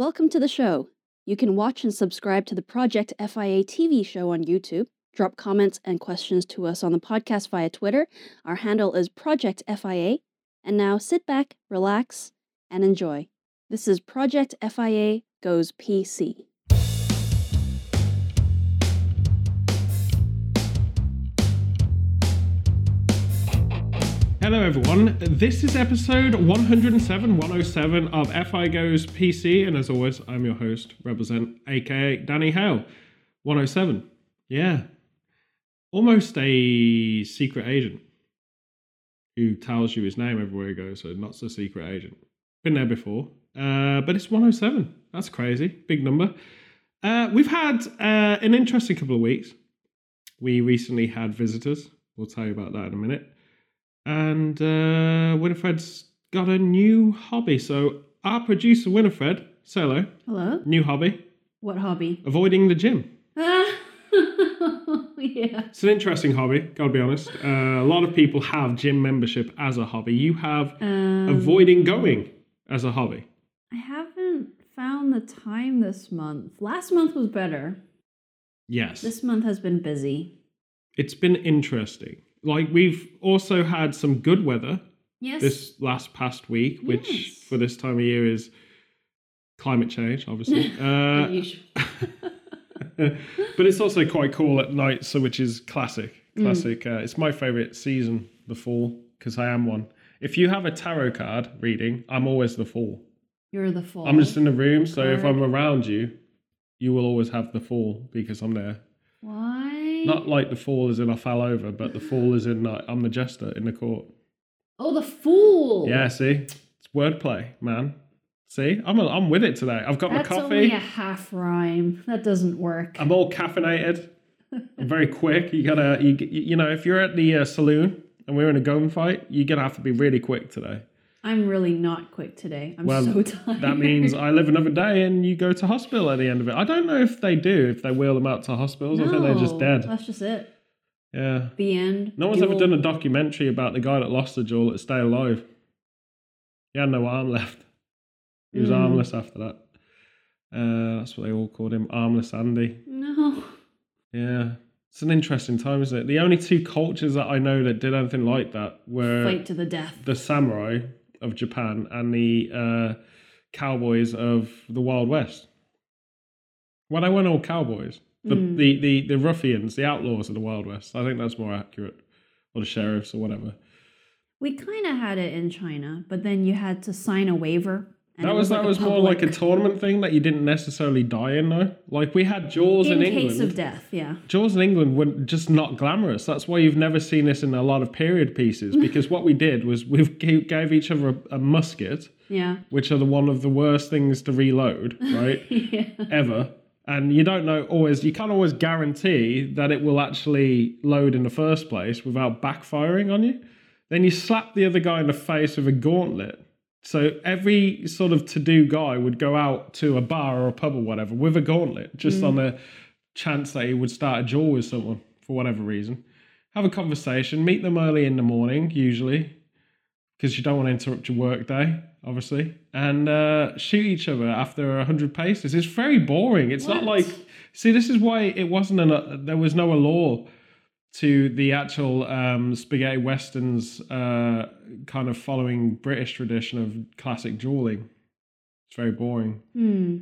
Welcome to the show. You can watch and subscribe to the Project FIA TV show on YouTube. Drop comments and questions to us on the podcast via Twitter. Our handle is Project FIA. And now sit back, relax, and enjoy. This is Project FIA Goes PC. Hello, everyone. This is episode 107, 107 of FI Goes PC, and as always, I'm your host, Represent, aka Danny Hale. 107. Yeah. Almost a secret agent who tells you his name everywhere he goes, so not so secret agent. Been there before. Uh, but it's 107. That's crazy. Big number. Uh, we've had uh, an interesting couple of weeks. We recently had visitors. We'll tell you about that in a minute and uh, Winifred's got a new hobby. So our producer Winifred, say hello. Hello? New hobby: What hobby? avoiding the gym. yeah. It's an interesting hobby. Gotta be honest. Uh, a lot of people have gym membership as a hobby. You have Um, avoiding going as a hobby. I haven't found the time this month. Last month was better. Yes, This month has been busy. it's been interesting. Like we've also had some good weather Yes. this last past week, which Yes. for this time of year is climate change, obviously. uh, but it's also quite cool at night, so which is classic. Mm. Classic. Uh, it's my favorite season, the fall, because I am one. If you have a tarot card reading, I'm always the fall. You're the fall. I'm just in the room, so if. I'm around you, you will always have the fall because I'm there. Why? Not like the fall as in I fell over, but the fall is in like, I'm the jester in the court. oh, the fool. Yeah, see, it's wordplay, man. See, I'm I'm with it today. I've got That's my only coffee. a half rhyme. That doesn't work. I'm all caffeinated. I'm very quick. You gotta, you, you know, if you're at the uh, saloon and we're in a gunfight, you're gonna have to be really quick today. I'm really not quick today. I'm Well, so tired. That means I live another day and you go to hospital at the end of it. I don't know if they do, if they wheel them out to hospitals. I think they're just dead. That's just it. Yeah. The end. No one's ever done a documentary about the guy that lost the jewel that stayed Alive. He had no arm left. He was Mm. armless after that. Uh, that's what they all called him, Armless Andy. No. Yeah. It's an interesting time, isn't it? The only two cultures that I know that did anything like that were Fight to the death. the samurai of Japan and the uh, cowboys of the Wild West. Well, they weren't all cowboys. The, Mm. the, the, the ruffians, the outlaws of the Wild West. I think that's more accurate. Or the sheriffs or whatever. We kind of had it in China, but then you had to sign a waiver. And that was, that like a was more like a tournament thing that you didn't necessarily die in though. Like we had Jaws in, in England. case of death. Yeah. Jaws in England were just not glamorous. That's why you've never seen this in a lot of period pieces. Because what we did was we gave gave each other a, a musket, Yeah. which are the one of the worst things to reload, right? yeah. Ever. And you don't know always. You can't always guarantee that it will actually load in the first place without backfiring on you. Then you slap the other guy in the face with a gauntlet. So every sort of to-do guy would go out to a bar or a pub or whatever with a gauntlet, just on the chance that he would start a duel with someone for whatever reason. Have a conversation, meet them early in the morning, usually, because you don't want to interrupt your work day, obviously, and uh, shoot each other after 100 paces. It's very boring. It's not like, see, this is why it wasn't, an, there was no law to the actual um, spaghetti westerns uh, kind of following British tradition of classic dueling. It's very boring. Hmm.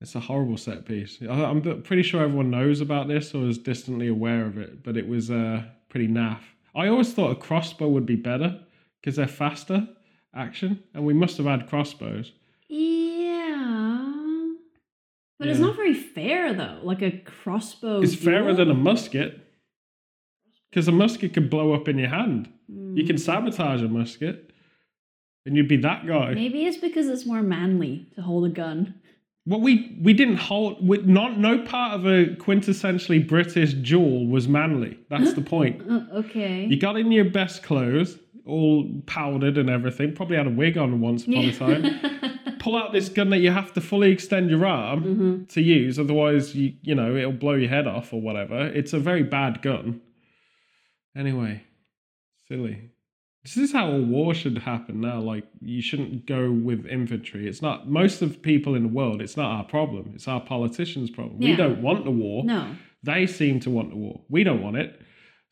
It's a horrible set piece. I- I'm pretty sure everyone knows about this or is distantly aware of it, but it was uh, pretty naff. I always thought a crossbow would be better because they're faster action, and we must have had crossbows. Yeah. But it's not very fair though. Like a crossbow. It's fairer than a musket because a musket could blow up in your hand. You can Hmm. sabotage a musket, and you'd be that guy. Maybe it's because it's more manly to hold a gun. Well, we we didn't hold. We, not no part of a quintessentially British duel was manly. That's the point. Uh, okay. You got in your best clothes, all powdered and everything. Probably had a wig on once upon a time. Pull out this gun that you have to fully extend your arm hmm to use, otherwise you you know it'll blow your head off or whatever. It's a very bad gun. Anyway, silly. This is how a war should happen now. Like you shouldn't go with infantry. It's not most of the people in the world. It's not our problem. It's our politicians' problem. We don't want the war. No. They seem to want the war. We don't want it.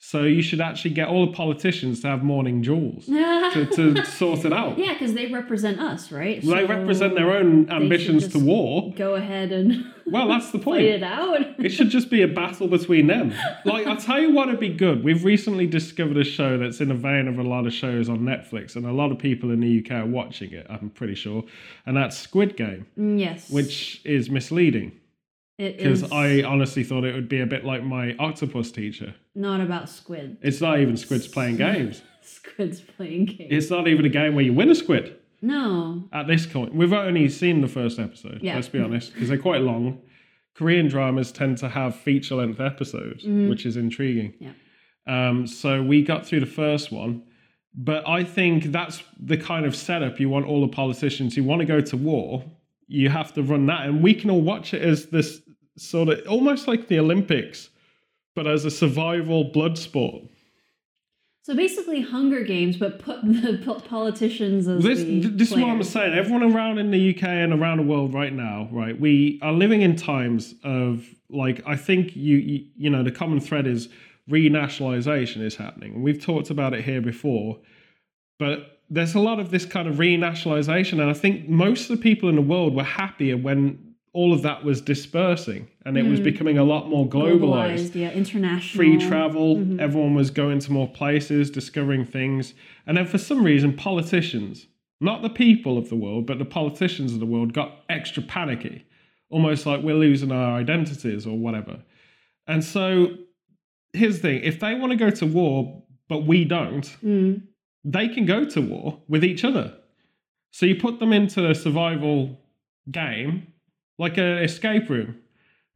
So you should actually get all the politicians to have morning jewels to, to sort it out. Yeah, because they represent us, right? They So represent their own ambitions to war. Go ahead and Well, that's the fight point. it out. It should just be a battle between them. Like, I'll tell you what it'd be good. We've recently discovered a show that's in the vein of a lot of shows on Netflix, and a lot of people in the UK are watching it, I'm pretty sure. And that's Squid Game, Mm, yes. which is misleading it because I honestly thought it would be a bit like my octopus teacher. not about squid. It's not even squids playing games. Squid's playing games. It's not even a game where you win a squid no. at this point. We've only seen the first episode, Yeah. let's be honest, because they're quite long. Korean dramas tend to have feature length episodes, which is intriguing. Yeah. Um, so we got through the first one, but I think that's the kind of setup you want all the politicians who want to go to war. You have to run that, and we can all watch it as this sort of almost like the Olympics, but as a survival blood sport. So basically, Hunger Games, but put the politicians as This, the this is what I'm saying. Everyone around in the UK and around the world right now, right? We are living in times of like I think you you, you know the common thread is renationalization is happening. And we've talked about it here before, but there's a lot of this kind of renationalization, and I think most of the people in the world were happier when all of that was dispersing and it was becoming a lot more globalized yeah, international free travel. Mm-hmm. Everyone was going to more places, discovering things. And then for some reason, politicians, not the people of the world, but the politicians of the world, got extra panicky, almost like we're losing our identities or whatever. And so here's the thing if they want to go to war, but we don't, Mm. they can go to war with each other. So you put them into a survival game, like an escape room,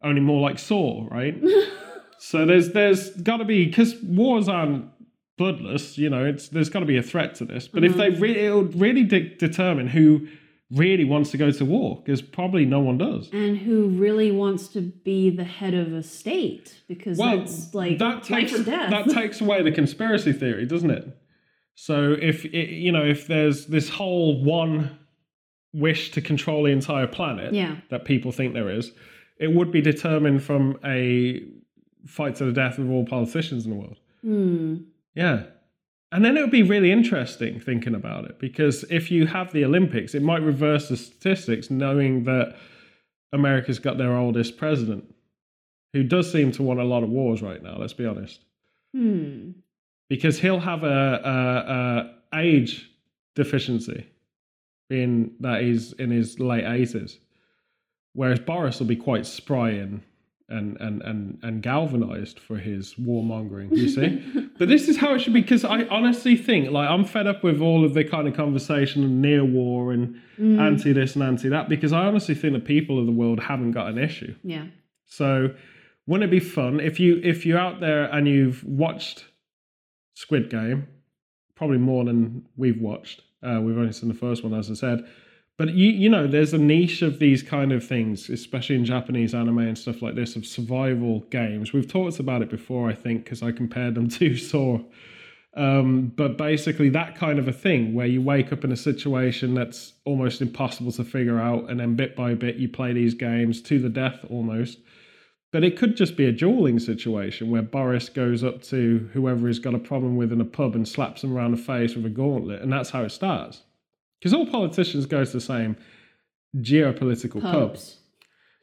only more like Saw, right? so there's there's got to be because wars aren't bloodless, you know. It's there's got to be a threat to this. But if they mm-hmm. really, it would really de- determine who really wants to go to war because probably no one does. and who really wants to be the head of a state because Well, that's like that life takes or death. that takes away the conspiracy theory, doesn't it? So if it, you know if there's this whole one wish to control the entire planet yeah. that people think there is, it would be determined from a fight to the death of all politicians in the world. Hmm. Yeah. And then it would be really interesting thinking about it because if you have the Olympics, it might reverse the statistics knowing that America's got their oldest president who does seem to want a lot of wars right now, let's be honest. Hmm. Because he'll have a, a, a age deficiency being that he's in his late 80s. Whereas Boris will be quite spry and and and and, and galvanized for his warmongering, you see? But this is how it should be because I honestly think like I'm fed up with all of the kind of conversation of near war and Mm. anti this and anti that because I honestly think the people of the world haven't got an issue. Yeah. So wouldn't it be fun if you if you're out there and you've watched Squid Game, probably more than we've watched. Uh, we've only seen the first one, as I said. But you you know, there's a niche of these kind of things, especially in Japanese anime and stuff like this, of survival games. We've talked about it before, I think, because I compared them to Saw. Um, but basically, that kind of a thing where you wake up in a situation that's almost impossible to figure out, and then bit by bit you play these games to the death almost. But it could just be a dueling situation where Boris goes up to whoever he's got a problem with in a pub and slaps him around the face with a gauntlet, and that's how it starts. Because all politicians go to the same geopolitical pub. Pubs.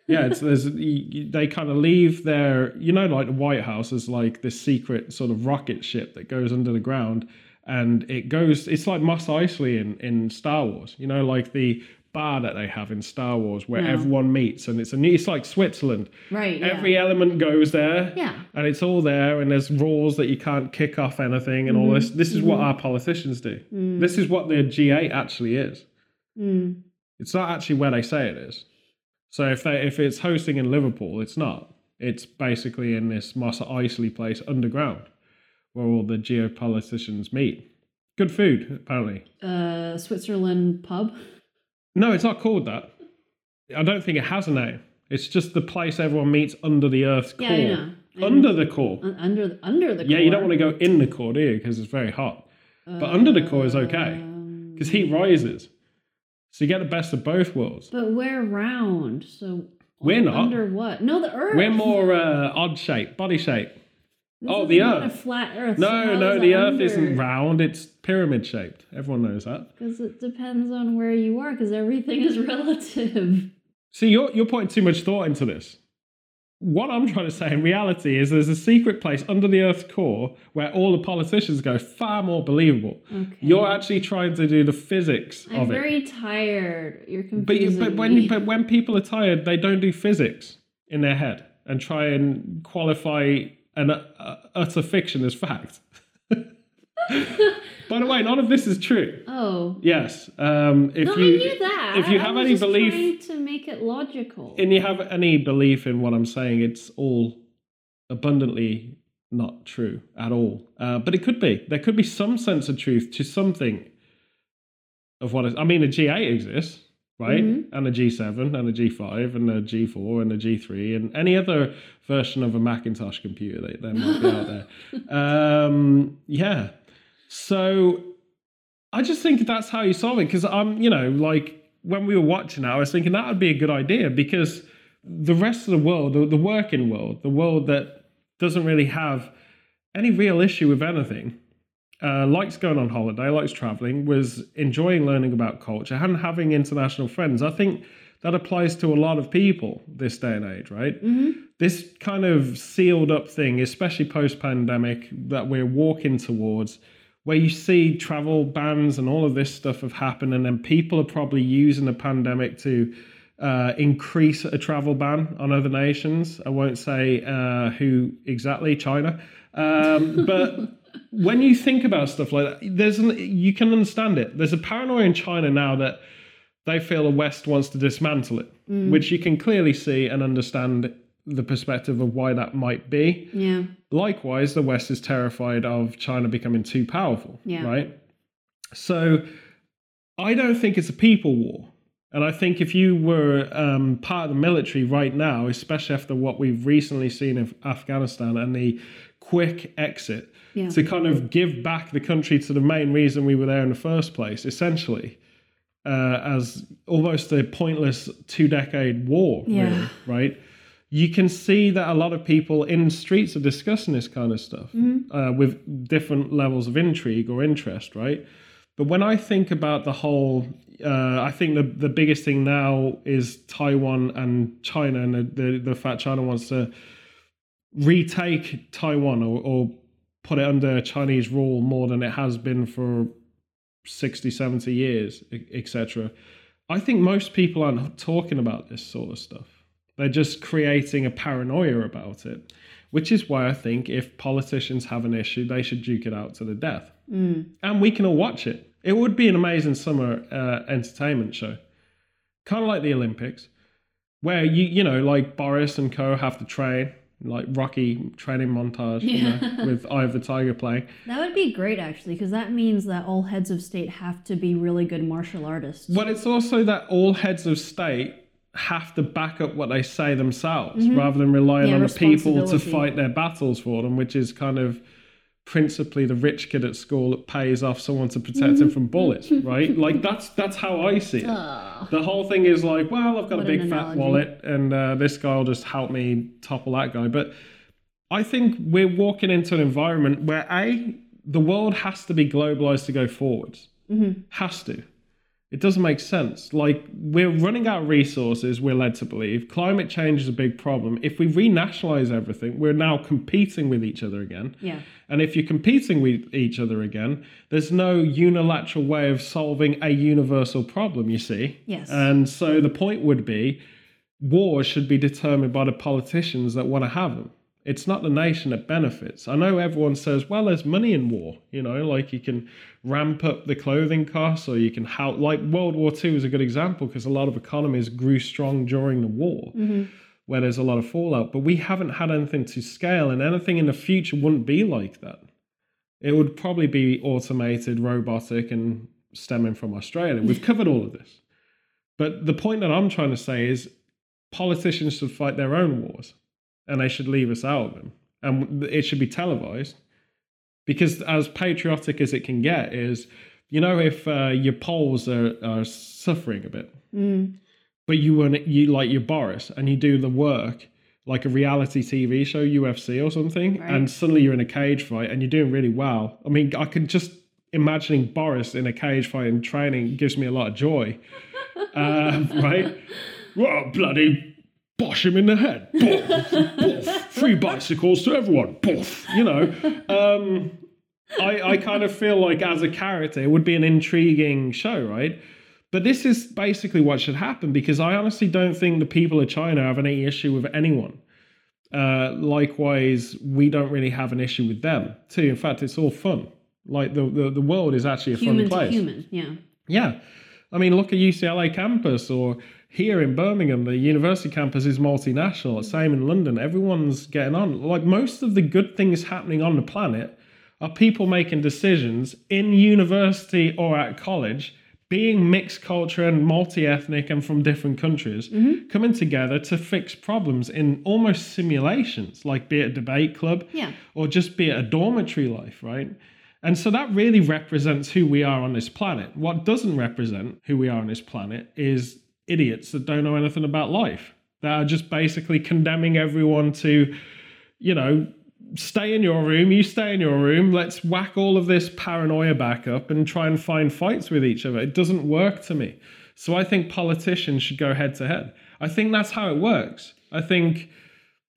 Yeah, it's, there's they kind of leave their you know like the White House is like this secret sort of rocket ship that goes under the ground, and it goes. It's like Mos Eisley in in Star Wars. You know, like the bar that they have in Star Wars where Yeah. everyone meets, and it's a it's like Switzerland. Right. Yeah. Every element goes there. Yeah. And it's all there, and there's rules that you can't kick off anything, and all Mm-hmm. this. This is what our politicians do. This is what the G8 actually is. Mm. It's not actually where they say it is. So if they if it's hosting in Liverpool, it's not. It's basically in this Mos Eisley place underground, where all the geopoliticians meet. Good food, apparently. Uh, Switzerland pub. No, it's not called that. I don't think it has a name. It's just the place everyone meets under the Earth's Yeah, core. I know. I Under the core. Un- under the, under the Yeah, you don't want to go in the core, do you? Because it's very hot. But under the core is okay Um, because heat rises. So you get the best of both worlds. But we're round, so We're not. Under what? No, the Earth. We're more uh, odd shape, body shape. This oh, the Earth. A flat Earth. No, how no, the Earth under? isn't round. It's pyramid shaped. Everyone knows that. Because it depends on where you are, because everything is relative. See, you're you're putting too much thought into this. What I'm trying to say in reality is there's a secret place under the Earth's core where all the politicians go far more believable. Okay. You're actually trying to do the physics I'm of it. very tired. You're But, confusing you- but when me. but when people are tired, they don't do physics in their head and try and qualify an uh, utter fiction as fact. By the way, none of this is true. oh. Yes, um, if no, you I knew that. if you have any belief trying to make it logical. and you have any belief in what I'm saying, it's all abundantly not true at all. Uh, but it could be. There could be some sense of truth to something of what is. I mean, a G8 exists, right? Mhm. And a G7 and a G5 and a G4 and a G3 and any other version of a Macintosh computer that there might be out there. Um, yeah. So I just think that's how you solve it because I'm, you know, like when we were watching it, I was thinking that would be a good idea because the rest of the world, the, the working world, the world that doesn't really have any real issue with anything, uh, likes going on holiday, likes traveling, was enjoying learning about culture and having international friends. I think that applies to a lot of people this day and age, right? hmm This kind of sealed up thing, especially post pandemic, that we're walking towards, where you see travel bans and all of this stuff have happened, and then people are probably using the pandemic to uh, increase a travel ban on other nations. I won't say uh, who exactly, China. Um, but when you think about stuff like that, there's an, you can understand it. There's a paranoia in China now that they feel the West wants to dismantle it, which you can clearly see and understand the perspective of why that might be. Yeah. Likewise, the West is terrified of China becoming too powerful, Yeah. right? So I don't think it's a people war. And I think if you were um, part of the military right now, especially after what we've recently seen in Afghanistan and the quick exit, Yeah. to kind of give back the country to the main reason we were there in the first place, essentially, uh, as almost a pointless two decade war, Yeah. really, right? You can see that a lot of people in streets are discussing this kind of stuff uh, with different levels of intrigue or interest, right? But when I think about the whole, uh, I think the, the biggest thing now is Taiwan and China, and the, the, the fact China wants to retake Taiwan or, or put it under Chinese rule more than it has been for 60, 70 years, etc. I think most people aren't talking about this sort of stuff. They're just creating a paranoia about it, which is why I think if politicians have an issue, they should duke it out to the death. Mm. And we can all watch it. It would be an amazing summer uh, entertainment show, kind of like the Olympics, where you you know like Boris and Co have to train, like Rocky training montage, you know, with Eye of the Tiger playing. That would be great, actually, because that means that all heads of state have to be really good martial artists. But it's also that all heads of state have to back up what they say themselves mm-hmm. rather than relying Yeah, on the people to fight their battles for them, which is kind of principally the rich kid at school that pays off someone to protect him from bullets, right? Like that's that's how I see it. Ugh. The whole thing is like, well, I've got What a big fat wallet, and uh, this guy will just help me topple that guy. But I think we're walking into an environment where a the world has to be globalized to go forwards. Mhm. Has to. It doesn't make sense. Like we're running out of resources. We're led to believe climate change is a big problem. If we renationalize everything, we're now competing with each other again. Yeah. And if you're competing with each other again, there's no unilateral way of solving a universal problem, you see. Yes. And so the point would be wars should be determined by the politicians that want to have them. It's not the nation that benefits. I know everyone says, well, there's money in war, you know, like you can ramp up the clothing costs or you can help. Like World War II is a good example because a lot of economies grew strong during the war hmm where there's a lot of fallout, but we haven't had anything to scale, and anything in the future wouldn't be like that. It would probably be automated, robotic, and stemming from Australia. We've covered all of this. But the point that I'm trying to say is politicians should fight their own wars and they should leave us out of them. And it should be televised because as patriotic as it can get is, you know, if uh, your polls are, are suffering a bit, Mm. but you want you like your Boris and you do the work like a reality TV show, UFC or something, Right. and suddenly you're in a cage fight and you're doing really well. I mean, I could just imagining Boris in a cage fight and training gives me a lot of joy, um, right? Bloody bosh him in the head, Boof, boof. free bicycles to everyone, Boof. you know. Um, I, I kind of feel like as a character, it would be an intriguing show, right? But this is basically what should happen because I honestly don't think the people of China have any issue with anyone. Uh, likewise, we don't really have an issue with them too. In fact, it's all fun. Like the the, the world is actually a Human fun place. human. Yeah. Yeah. I mean, look at UCLA campus or here in Birmingham, the university campus is multinational. Same in London. Everyone's getting on. Like most of the good things happening on the planet are people making decisions in university or at college, being mixed culture and multi ethnic and from different countries, mm-hmm. coming together to fix problems in almost simulations, like be it a debate club Yeah. or just be it a dormitory life, right? And so that really represents who we are on this planet. What doesn't represent who we are on this planet is idiots that don't know anything about life, that are just basically condemning everyone to, you know, stay in your room, you stay in your room, let's whack all of this paranoia back up and try and find fights with each other. It doesn't work to me. So I think politicians should go head to head. I think that's how it works. I think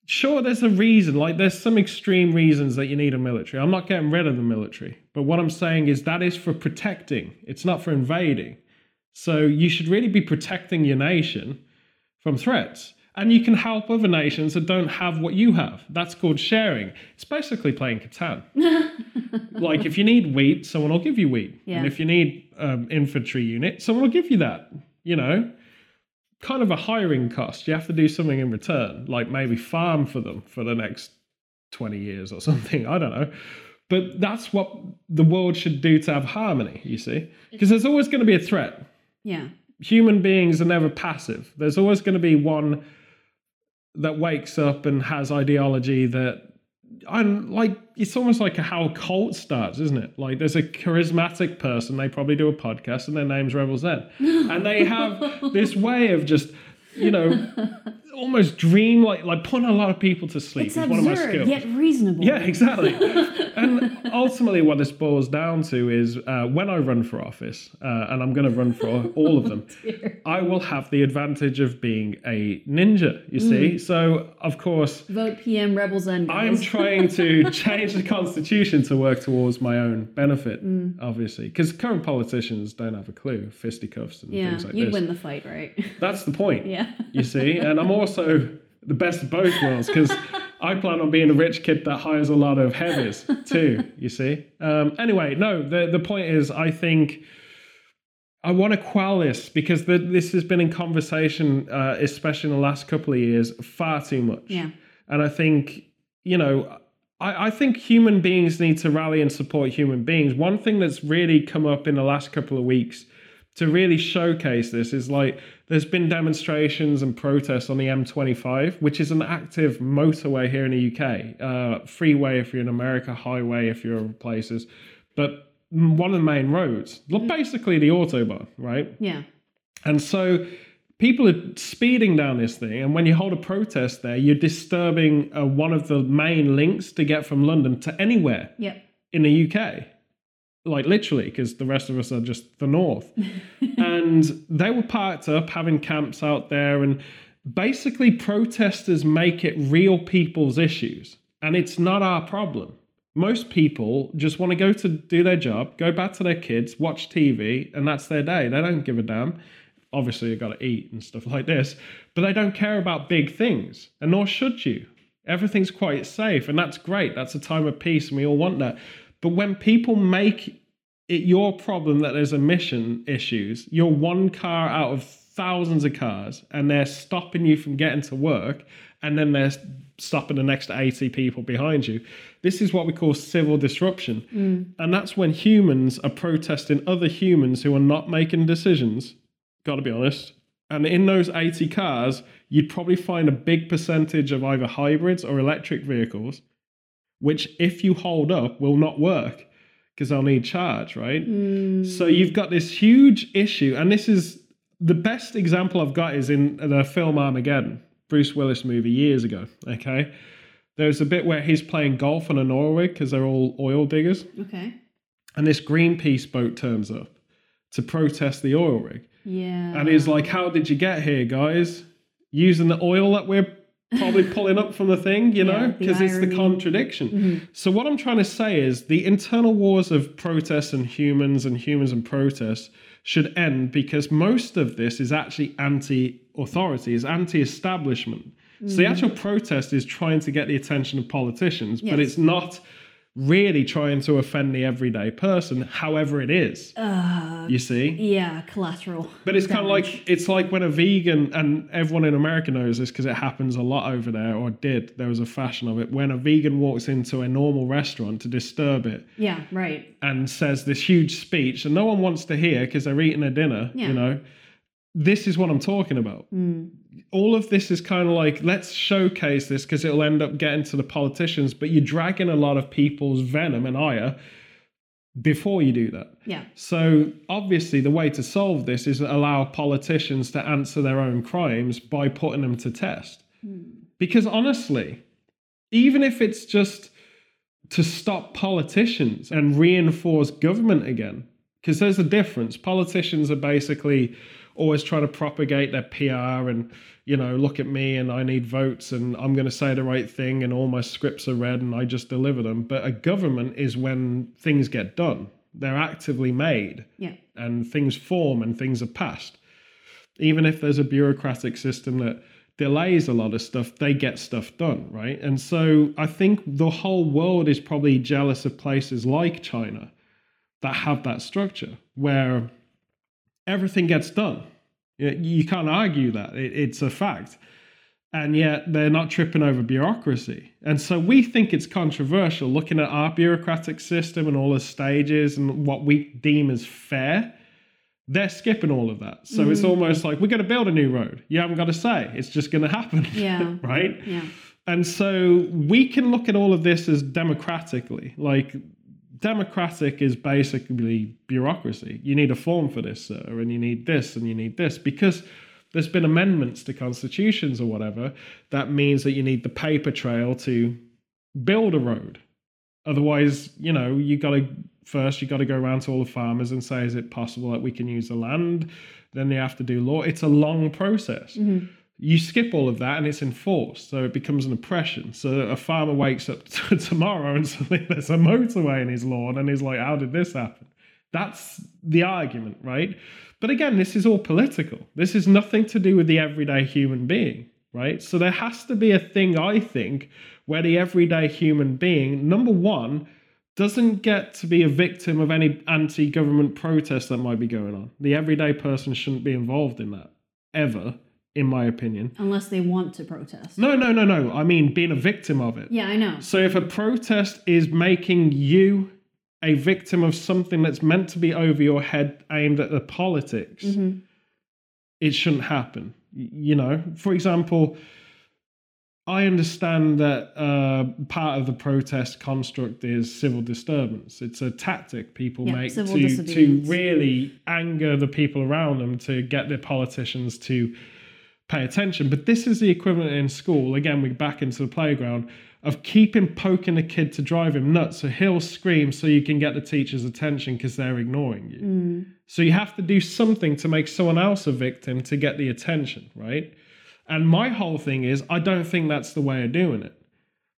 sure there's a reason like there's some extreme reasons that you need a military i'm not getting rid of the military but what i'm saying is that is for protecting it's not for invading so you should really be protecting your nation from threats and you can help other nations that don't have what you have that's called sharing it's basically playing catan like if you need wheat someone will give you wheat Yeah. and if you need um, infantry unit someone will give you that you know kind of a hiring cost. You have to do something in return, like maybe farm for them for the next 20 years or something. I don't know. But that's what the world should do to have harmony, you see? Because there's always going to be a threat. Yeah. Human beings are never passive. There's always going to be one that wakes up and has ideology that I'm like it's almost like how a cult starts, isn't it? Like there's a charismatic person, they probably do a podcast and their name's Rebel Zen. And they have this way of just, you know, almost dream like like putting a lot of people to sleep It's is one of my absurd skills. yet reasonable. Yeah, exactly. and ultimately, what this boils down to is uh, when I run for office, uh, and I'm going to run for all of them, I will have the advantage of being a ninja, you see. So, of course, Vote PM Rebel Zen. I'm trying to change the constitution to work towards my own benefit, obviously, because current politicians don't have a clue, fisticuffs and yeah, things like you'd this. win the fight, right? That's the point yeah. you see. And I'm also the best of both worlds because I plan on being a rich kid that hires a lot of heavies too, you see. Um, anyway, no, the, the point is, I think I want to quell this because the, this has been in conversation, uh, especially in the last couple of years, far too much. Yeah. And I think, you know, I, I think human beings need to rally and support human beings. One thing that's really come up in the last couple of weeks to really showcase this is like there's been demonstrations and protests on the M25, which is an active motorway here in the UK, uh, freeway if you're in America, highway if you're in places, but one of the main roads, basically the autobahn, right? Yeah. And so people are speeding down this thing, and when you hold a protest there, you're disturbing uh, one of the main links to get from London to anywhere Yep. in the UK. Like literally, because the rest of us are just the north. and they were parked up having camps out there, and basically, protesters make it real people's issues. And it's not our problem. Most people just want to go to do their job, go back to their kids, watch TV, and that's their day. They don't give a damn. Obviously, you've got to eat and stuff like this, but they don't care about big things, and nor should you. Everything's quite safe, and that's great. That's a time of peace, and we all want that. But when people make it your problem that there's emission issues, you're one car out of thousands of cars, and they're stopping you from getting to work, and then they're stopping the next 80 people behind you. This is what we call civil disruption. Mm. And that's when humans are protesting other humans who are not making decisions, got to be honest. And in those 80 cars, you'd probably find a big percentage of either hybrids or electric vehicles which, if you hold up, will not work because they'll need charge, right? Mm. So you've got this huge issue, and this is the best example I've got is in the film Armageddon, Bruce Willis movie years ago. Okay, there's a bit where he's playing golf on an oil rig because they're all oil diggers, Okay. and this Greenpeace boat turns up to protest the oil rig, Yeah. and he's like, "How did you get here, guys? Using the oil that we're probably pulling up from the thing, you know, because it's the contradiction." Mhm. So what I'm trying to say is the internal wars of protests and humans and humans and protests should end because most of this is actually anti-authority, is anti-establishment. So the actual protest is trying to get the attention of politicians, but it's not really trying to offend the everyday person, however it is. Uh, You see? yeah, collateral. But it's kind of like it's like when a vegan and everyone in America knows this because it happens a lot over there, or did. There was a fashion of it when a vegan walks into a normal restaurant to disturb it Yeah, right. and says this huge speech, and no one wants to hear because they're eating a dinner. Yeah. You know, this is what I'm talking about. Mm. All of this is kind of like let's showcase this because it'll end up getting to the politicians, but you're dragging a lot of people's venom and ire before you do that. Yeah. So obviously, the way to solve this is to allow politicians to answer their own crimes by putting them to test. Because honestly, even if it's just to stop politicians and reinforce government again, because there's a difference. Politicians are basically always trying to propagate their PR and, you know, look at me and I need votes and I'm going to say the right thing and all my scripts are read and I just deliver them. But a government is when things get done, they're actively made Yeah. and things form and things are passed. Even if there's a bureaucratic system that delays a lot of stuff, they get stuff done, right? And so I think the whole world is probably jealous of places like China that have that structure where everything gets done. You, can't argue that, it's a fact. And yet they're not tripping over bureaucracy. And so we think it's controversial looking at our bureaucratic system and all the stages and what we deem as fair they're skipping all of that. So it's mm-hmm. almost like we're going to build a new road. You haven't got to say. It's just going to happen. Yeah. right? Yeah. And so we can look at all of this as democratically. Like democratic is basically bureaucracy. You need a form for this, sir, and you need this and you need this because there's been amendments to constitutions or whatever that means that you need the paper trail to build a road. Otherwise, you know, you got to first you got to go around to all the farmers and say, is it possible that we can use the land? Then they have to do law. It's a long process. Mhm. You skip all of that and it's enforced, so it becomes an oppression. So a farmer wakes up t- tomorrow and suddenly there's a motorway in his lawn, and he's like, "How did this happen?" That's the argument, right? But again, this is all political. This is nothing to do with the everyday human being, right? So there has to be a thing, I think, where the everyday human being, number one, doesn't get to be a victim of any anti government protest that might be going on. The everyday person shouldn't be involved in that, ever, in my opinion. Unless they want to protest. No, no, no, no. I mean, being a victim of it. Yeah, I know. So if a protest is making you a victim of something that's meant to be over your head aimed at the politics, Mhm. it shouldn't happen. You know, for example, I understand that uh, part of the protest construct is civil disturbance. It's a tactic people Yeah, make to, to really anger the people around them to get their politicians to pay attention. But this is the equivalent in school. Again, we're back into the playground of keeping poking the kid to drive him nuts. So he'll scream so you can get the teacher's attention because they're ignoring you. Mm. So you have to do something to make someone else a victim to get the attention, right? And my whole thing is, I don't think that's the way of doing it.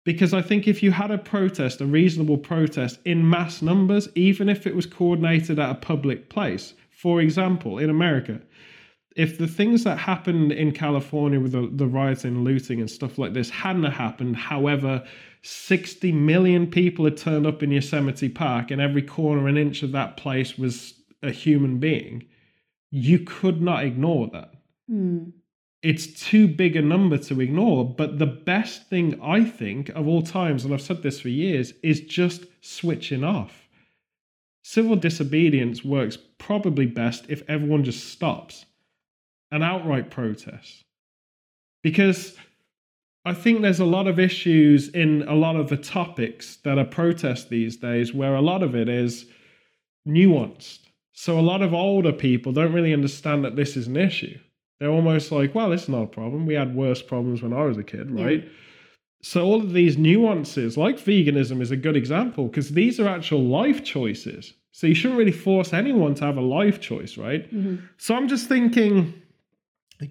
Because I think if you had a protest, a reasonable protest in mass numbers, even if it was coordinated at a public place, for example, in America, if the things that happened in California with the, the rioting, looting, and stuff like this hadn't happened, however, 60 million people had turned up in Yosemite Park and every corner and inch of that place was a human being, you could not ignore that. Mm. It's too big a number to ignore. But the best thing I think of all times, and I've said this for years, is just switching off. Civil disobedience works probably best if everyone just stops an outright protest. Because I think there's a lot of issues in a lot of the topics that are protest these days where a lot of it is nuanced. So a lot of older people don't really understand that this is an issue. They're almost like, well, it's not a problem. We had worse problems when I was a kid, right? Yeah. So all of these nuances, like veganism, is a good example because these are actual life choices. So you shouldn't really force anyone to have a life choice, right? Mm-hmm. So I'm just thinking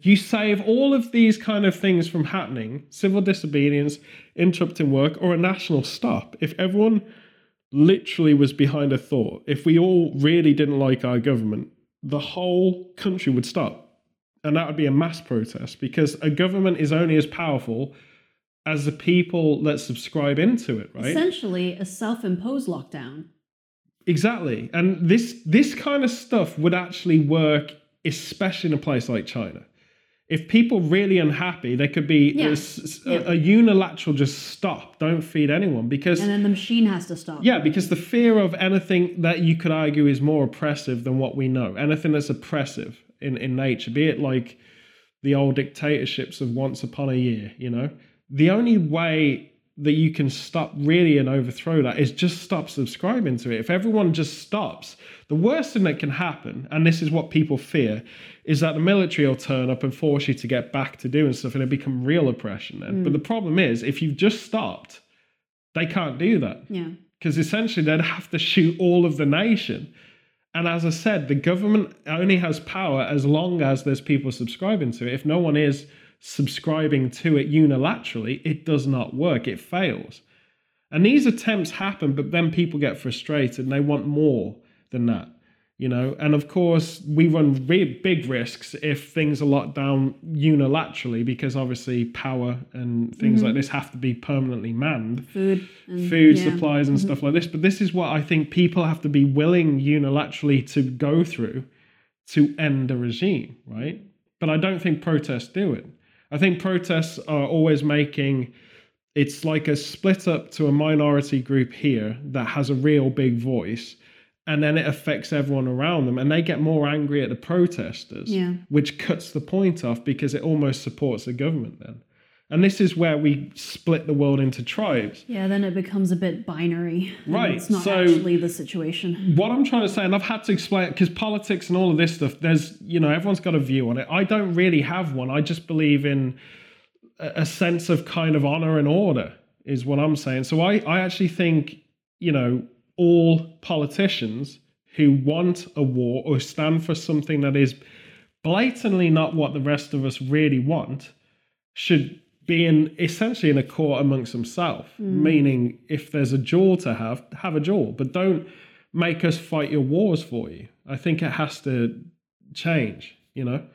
you save all of these kind of things from happening civil disobedience, interrupting work, or a national stop if everyone literally was behind a thought. If we all really didn't like our government, the whole country would stop. And that would be a mass protest because a government is only as powerful as the people that subscribe into it, right? Essentially, a self imposed lockdown. Exactly. And this this kind of stuff would actually work especially in a place like China if people really unhappy, there could be yeah. a, yeah. a, unilateral just stop, don't feed anyone because and then the machine has to stop. Yeah, because the fear of anything that you could argue is more oppressive than what we know, anything that's oppressive in in nature, be it like the old dictatorships of once upon a year, you know, the only way that you can stop really and overthrow that is just stop subscribing to it. If everyone just stops, the worst thing that can happen, and this is what people fear, is that the military will turn up and force you to get back to doing stuff and it become real oppression then. Mm. But the problem is, if you've just stopped, they can't do that. Yeah. Because essentially they'd have to shoot all of the nation. And as I said, the government only has power as long as there's people subscribing to it. If no one is, subscribing to it unilaterally, it does not work. It fails. And these attempts happen, but then people get frustrated and they want more than that, you know. And of course, we run big risks if things are locked down unilaterally because obviously power and things mm-hmm. like this have to be permanently manned. Food, and, food yeah. supplies and mm-hmm. stuff like this. But this is what I think people have to be willing unilaterally to go through to end a regime, right? But I don't think protests do it. I think protests are always making it's like a split up to a minority group here that has a real big voice and then it affects everyone around them and they get more angry at the protesters yeah. which cuts the point off because it almost supports the government then and this is where we split the world into tribes. Yeah, then it becomes a bit binary. Right. It's not so actually the situation. What I'm trying to say, and I've had to explain it because politics and all of this stuff, there's, you know, everyone's got a view on it. I don't really have one. I just believe in a sense of kind of honor and order, is what I'm saying. So I, I actually think, you know, all politicians who want a war or stand for something that is blatantly not what the rest of us really want should being essentially in a court amongst himself, mm. meaning if there's a duel to have, have a duel, but don't make us fight your wars for you. I think it has to change, you know?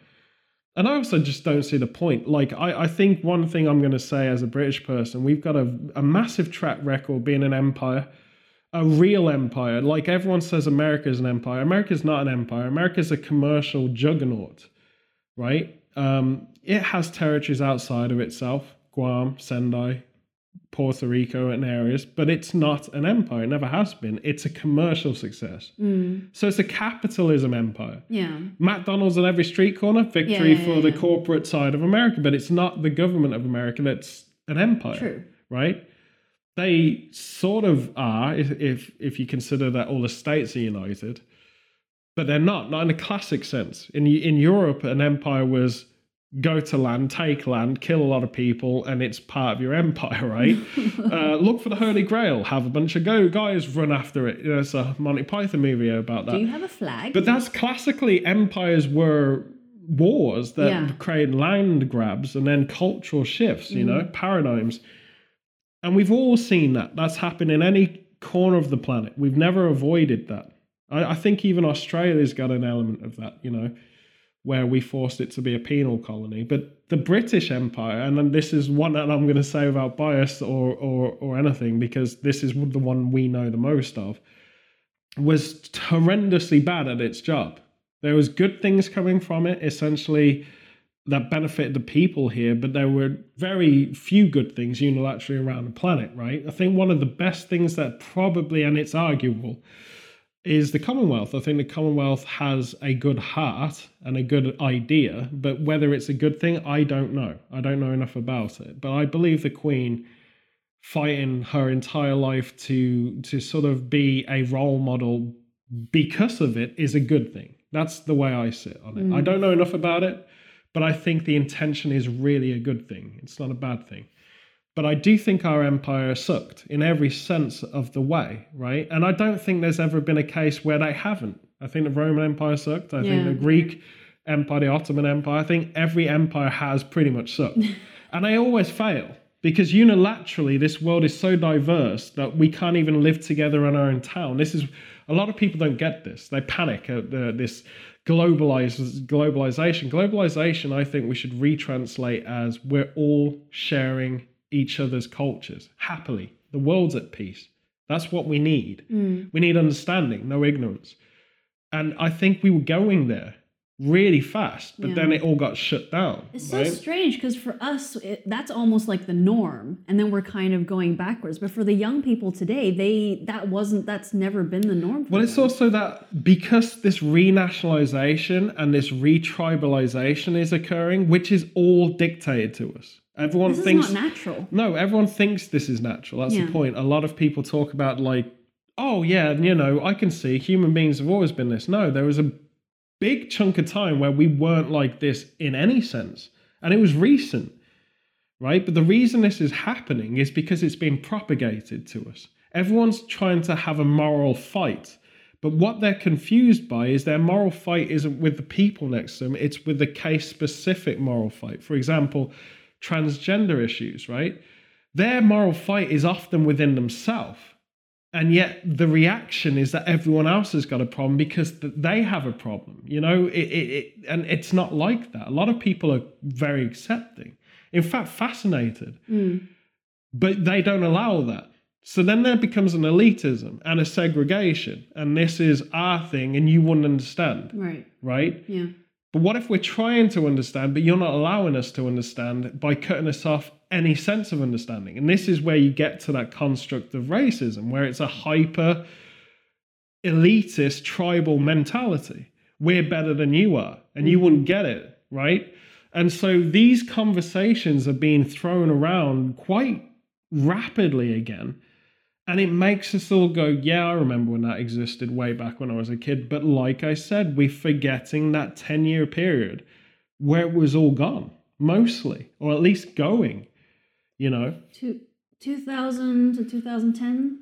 And I also just don't see the point. Like, I, I think one thing I'm going to say as a British person, we've got a, a massive track record being an empire, a real empire. Like everyone says, America is an empire. America's not an empire. America's a commercial juggernaut, right? Um, it has territories outside of itself Guam, Sendai, Puerto Rico, and areas, but it's not an empire. It never has been. It's a commercial success. Mm. So it's a capitalism empire. Yeah. McDonald's on every street corner, victory yeah, yeah, for yeah, the corporate side of America, but it's not the government of America that's an empire. True. Right? They sort of are, if, if if you consider that all the states are united, but they're not, not in a classic sense. In in Europe, an empire was go to land, take land, kill a lot of people, and it's part of your empire, right? uh, look for the Holy Grail, have a bunch of go guys run after it. You know, it's a Monty Python movie about that. Do you have a flag? But that's classically empires were wars that yeah. create land grabs and then cultural shifts, you mm-hmm. know, paradigms. And we've all seen that. That's happened in any corner of the planet. We've never avoided that. I, I think even Australia's got an element of that, you know where we forced it to be a penal colony. But the British Empire, and this is one that I'm going to say without bias or, or, or anything, because this is the one we know the most of, was horrendously bad at its job. There was good things coming from it, essentially that benefited the people here, but there were very few good things unilaterally around the planet, right? I think one of the best things that probably, and it's arguable, is the Commonwealth. I think the Commonwealth has a good heart and a good idea, but whether it's a good thing, I don't know. I don't know enough about it. But I believe the Queen fighting her entire life to to sort of be a role model because of it is a good thing. That's the way I sit on it. I mm. don't know enough about it, but I think the intention is really a good thing. It's not a bad thing. But I do think our empire sucked in every sense of the way, right? And I don't think there's ever been a case where they haven't. I think the Roman Empire sucked. I think the Greek Empire, the Ottoman Empire, I think every empire has pretty much sucked. and they always fail because unilaterally, this world is so diverse that we can't even live together in our own town. This is a lot of people don't get this. They panic at the, this globalize, globalization. Globalization, I think we should retranslate as we're all sharing each other's cultures happily. The world's at peace. That's what we need. Mm. We need understanding, no ignorance. And I think we were going there really fast, but Yeah. then it all got shut down. It's right? so strange because for us, it, that's almost like the norm, and then we're kind of going backwards. But for the young people today, they that wasn't that's never been the norm. For Well, it's also that because this renationalization and this retribalization is occurring, which is all dictated to us. Everyone this thinks is not natural. no, everyone thinks this is natural. That's Yeah. the point. A lot of people talk about like, oh yeah, you know, I can see human beings have always been this. No, there was a big chunk of time where we weren't like this in any sense, and it was recent, right? But the reason this is happening is because it's been propagated to us. Everyone's trying to have a moral fight. But what they're confused by is their moral fight isn't with the people next to them, it's with the case specific moral fight. For example, transgender issues, right? Their moral fight is often within themselves. And yet the reaction is that everyone else has got a problem because they have a problem. You know, it, it, it, and it's not like that. A lot of people are very accepting, in fact, fascinated, Mm. but they don't allow that. So then there becomes an elitism and a segregation, and this is our thing, and you wouldn't understand, Right. right? Yeah. But what if we're trying to understand, but you're not allowing us to understand by cutting us off any sense of understanding? And this is where you get to that construct of racism, where it's a hyper elitist tribal mentality. We're better than you are, and you mm-hmm. wouldn't get it, right? And so these conversations are being thrown around quite rapidly again. And it makes us all go, yeah, I remember when that existed way back when I was a kid. But like I said, we're forgetting that 10 year period where it was all gone, mostly, or at least going, you know? Two, 2000 to 2010.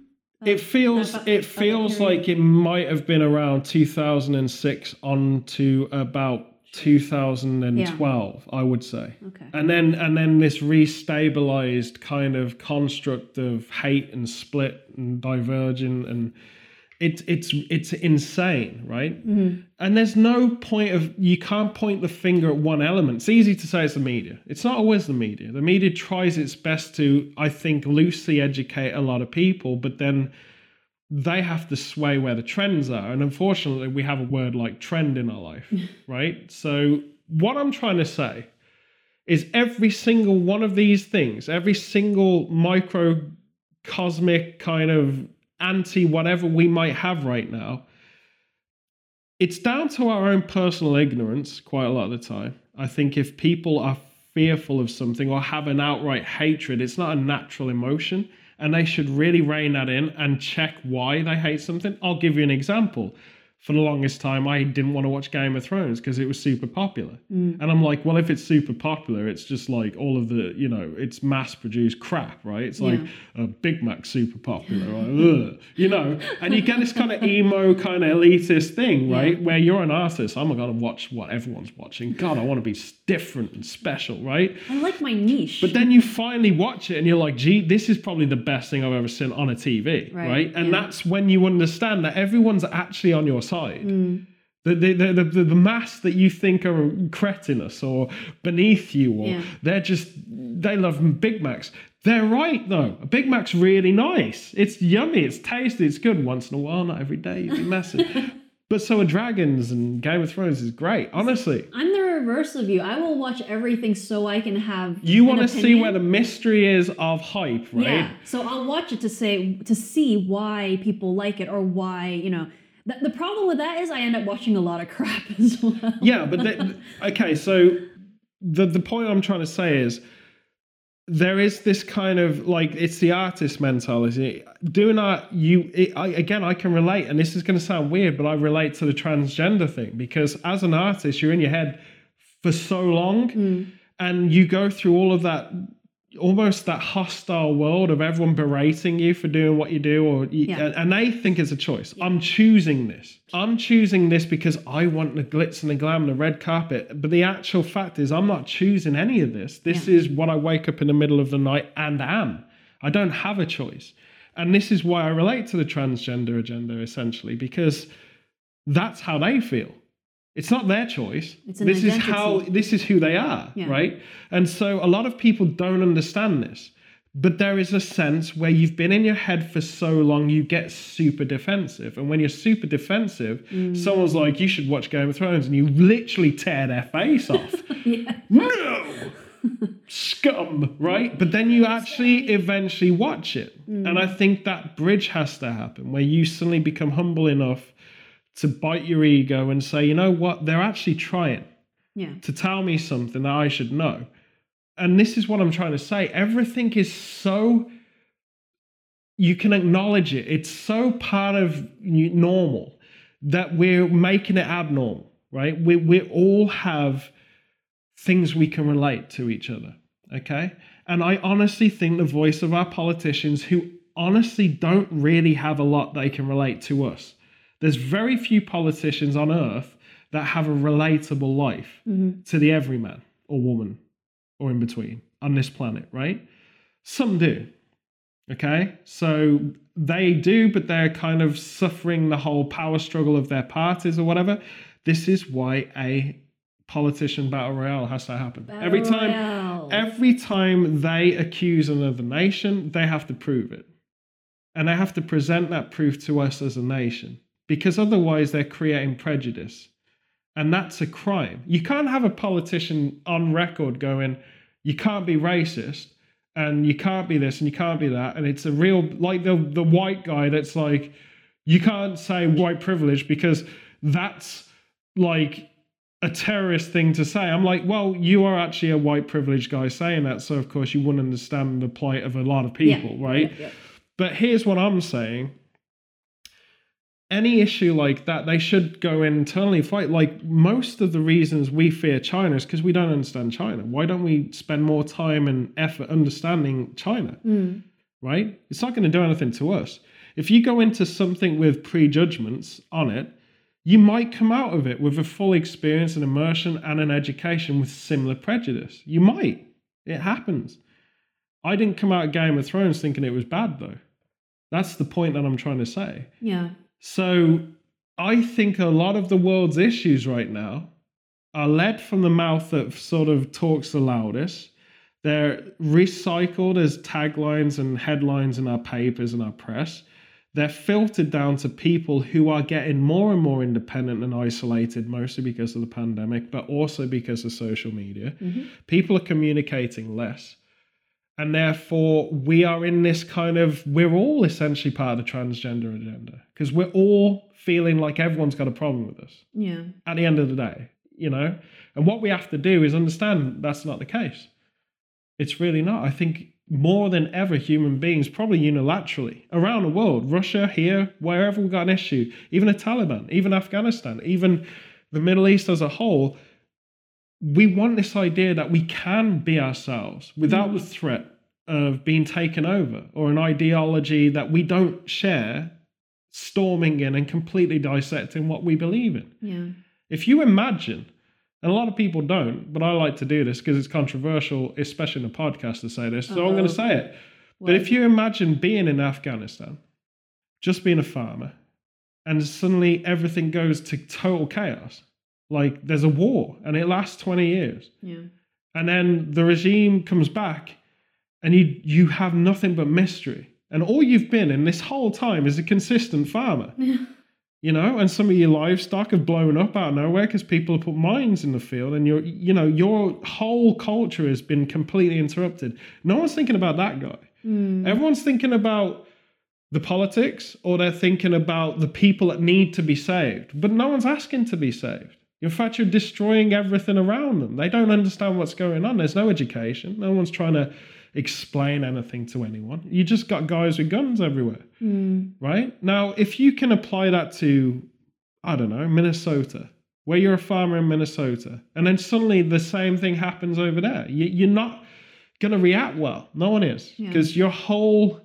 It feels about- it feels like it might have been around 2006 on to about 2012, I would say. Okay. and then and then this restabilized kind of construct of hate and split and divergent and it's it's it's insane right Mhm. and there's no point of you can't point the finger at one element it's easy to say it's the media it's not always the media the media tries its best to i think loosely educate a lot of people but then they have to sway where the trends are and unfortunately we have a word like trend in our life right? So what i'm trying to say is every single one of these things every single microcosmic kind of anti whatever we might have right now it's down to our own personal ignorance quite a lot of the time. I think if people are fearful of something or have an outright hatred it's not a natural emotion and they should really rein that in and check why they hate something. I'll give you an example for the longest time i didn't want to watch game of thrones because it was super popular Mm. and I'm like, well, if it's super popular, it's just like all of the, you know, it's mass produced crap, right? It's like a Big Mac super popular, right? You know, and you get this kind of emo, kind of elitist thing, right? Where you're an artist. I'm going to watch what everyone's watching. God, I want to be different and special, right? I like my niche. But then you finally watch it and you're like, gee, this is probably the best thing I've ever seen on a TV, right? Right, And yeah. that's when you understand that everyone's actually on your side. Mm. The, the, the, the, the, mass that you think are cretinous or beneath you, or Yeah. they're just, they love Big Macs. They're right, though. A Big Mac's really nice. It's yummy, it's tasty, it's good once in a while, not every day. You'd be massive. but so are Dragons and Game of Thrones is great, honestly. I'm the reverse of you. I will watch everything so I can have. You want to see where the mystery is of hype, right? Yeah. So I'll watch it to say to see why people like it or why you know The, the problem with that is I end up watching a lot of crap as well. Yeah, but the, okay, so the the point I'm trying to say is there is this kind of like it's the artist mentality. Doing art, you it, I, again, I can relate, and this is going to sound weird, but I relate to the transgender thing because as an artist, you're in your head for so long, Mm. and you go through all of that almost that hostile world of everyone berating you for doing what you do or you, Yeah. and, they think it's a choice. I'm choosing this. I'm choosing this because i want the glitz and the glam and the red carpet but the actual fact is i'm not choosing any of this. This Yeah. is what i wake up in the middle of the night and am. I don't have a choice. And this is why i relate to the transgender agenda essentially because that's how they feel it's not their choice. This is how this is who they are Yeah. right? And so a lot of people don't understand this but there is a sense where you've been in your head for so long you get super defensive. And when you're super defensive Mm. someone's like you should watch game of thrones and you literally tear their face off. No scum right? But then you actually eventually watch it. And i think that bridge has to happen where you suddenly become humble enough to bite your ego and say you know what they're actually trying Yeah. to tell me something that I should know. And this is what I'm trying to say. Everything is so, you can acknowledge it. It's so part of normal that we're making it abnormal, right? We, we all have things we can relate to each other, okay? And I honestly think the voice of our politicians who honestly don't really have a lot they can relate to us. There's very few politicians on earth that have a relatable life Mhm. to the everyman or woman or in between on this planet, right? Some do. Okay? So they do, but they're kind of suffering the whole power struggle of their parties or whatever. This is why a politician battle royale has to happen. every time Royale. every time they accuse another nation, they have to prove it. And they have to present that proof to us as a nation because otherwise they're creating prejudice. And that's a crime. You can't have a politician on record going, you can't be racist and you can't be this and you can't be that. And it's a real, like the, the white guy that's like, you can't say white privilege because that's like a terrorist thing to say. I'm like, well, you are actually a white privileged guy saying that. So, of course, you wouldn't understand the plight of a lot of people, Yeah, right? yeah, yeah. But here's what I'm saying. Any issue like that, they should go internally fight. Like most of the reasons we fear China is because we don't understand China. Why don't we spend more time and effort understanding China? Mm. Right? It's not going to do anything to us. If you go into something with prejudgments on it, you might come out of it with a full experience and immersion and an education with similar prejudice. You might. It happens. I didn't come out of Game of Thrones thinking it was bad, though. That's the point that I'm trying to say. Yeah. So I think a lot of the world's issues right now are led from the mouth that sort of talks the loudest. They're recycled as taglines and headlines in our papers and our press. They're filtered down to people who are getting more and more independent and isolated, mostly because of the pandemic, but also because of social media. Mhm. People are communicating less. And therefore, we are in this kind of, we're all essentially part of the transgender agenda because we're all feeling like everyone's got a problem with us Yeah. at the end of the day, you know? And what we have to do is understand that's not the case. It's really not. I think more than ever, human beings, probably unilaterally around the world, Russia, here, wherever we've got an issue, even the Taliban, even Afghanistan, even the Middle East as a whole, we want this idea that we can be ourselves without mm. the threat of being taken over or an ideology that we don't share storming in and completely dissecting what we believe in. Yeah. If you imagine, and a lot of people don't, but I like to do this because it's controversial, especially in a podcast to say this, so I'm going to uh-huh. say it. But if you imagine being in Afghanistan, just being a farmer, and suddenly everything goes to total chaos, like there's a war and it lasts 20 years, Yeah. and then the regime comes back and you you have nothing but mystery and all you've been in this whole time is a consistent farmer you know and some of your livestock have blown up out of nowhere because people have put mines in the field and your you know your whole culture has been completely interrupted no one's thinking about that guy Mm. everyone's thinking about the politics or they're thinking about the people that need to be saved. But no one's asking to be saved. In fact, you're destroying everything around them. They don't understand what's going on. There's no education. No one's trying to explain anything to anyone. You just got guys with guns everywhere, Mm. right? Now, if you can apply that to, I don't know, Minnesota, where you're a farmer in Minnesota, and then suddenly the same thing happens over there, you, you're not going to react well. No one is, Yeah. because your whole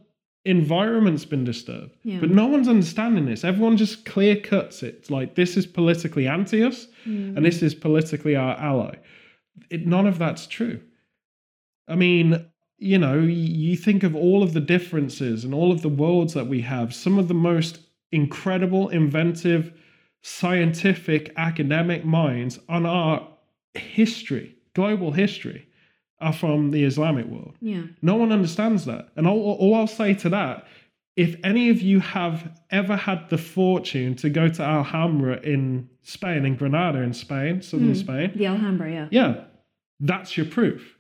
environment's been disturbed. Yeah. But no one's understanding this. Everyone just clear cuts it. It's like this is politically anti us Mm. and this is politically our ally. It, none of that's true. I mean, you know, you think of all of the differences and all of the worlds that we have, some of the most incredible, inventive, scientific, academic minds on our history, global history, are from the Islamic world. Yeah. No one understands that. And all, all I'll say to that, if any of you have ever had the fortune to go to Alhambra in Spain, in Granada in Spain, southern Mm. Spain, The Alhambra, yeah. yeah, that's your proof.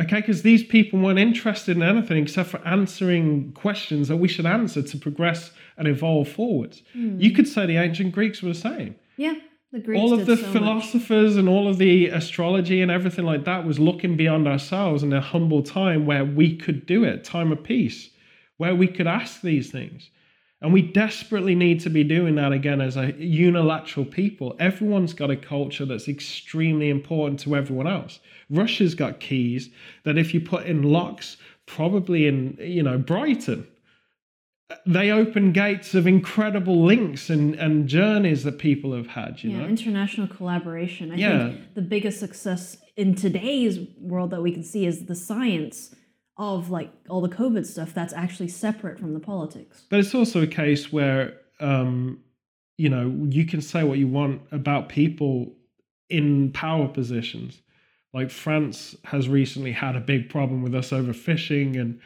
Okay, because these people weren't interested in anything except for answering questions that we should answer to progress and evolve forwards. Mm. You could say the ancient Greeks were the same Yeah. The all of the so much. philosophers and all of the astrology and everything like that was looking beyond ourselves in a humble time where we could do it, time of peace, where we could ask these things. And we desperately need to be doing that again as a unilateral people. Everyone's got a culture that's extremely important to everyone else. Russia's got keys that if you put in locks, probably in, you know, Brighton, they open gates of incredible links and, and journeys that people have had, you yeah, know? international collaboration. I Yeah. think the biggest success in today's world that we can see is the science of like all the COVID stuff that's actually separate from the politics. But it's also a case where, um, you know, you can say what you want about people in power positions. Like France has recently had a big problem with us overfishing and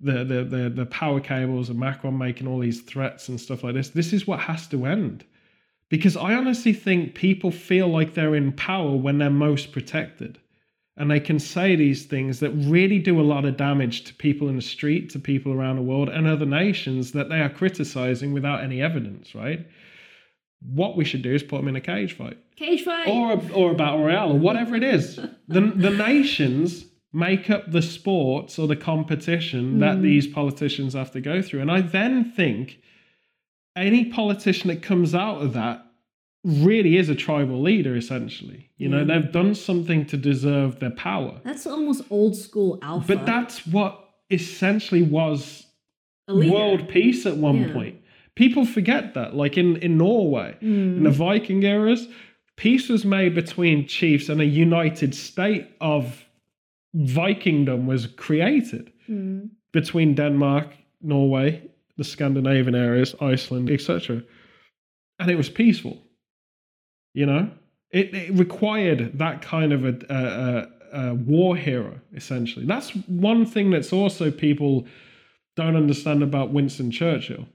the the the, the power cables and Macron making all these threats and stuff like this. This is what has to end. Because I honestly think people feel like they're in power when they're most protected. And they can say these things that really do a lot of damage to people in the street, to people around the world, and other nations that they are criticizing without any evidence, right? What we should do is put them in a cage fight Cage fight. or a, or a battle royale or whatever it is. the the nations make up the sports or the competition that Mm. these politicians have to go through, and I then think any politician that comes out of that really is a tribal leader essentially you know they've done something to deserve their power that's almost old school alpha. but that's what essentially was world peace at one Yeah. point people forget that like in in norway in Mm. the Viking eras, peace was made between chiefs and a united state of Vikingdom was created Mm. between Denmark, Norway, the Scandinavian areas, Iceland, etc. And it was peaceful. You know, it, it required that kind of a, a, a, a war hero, essentially. That's one thing that's also people don't understand about Winston Churchill.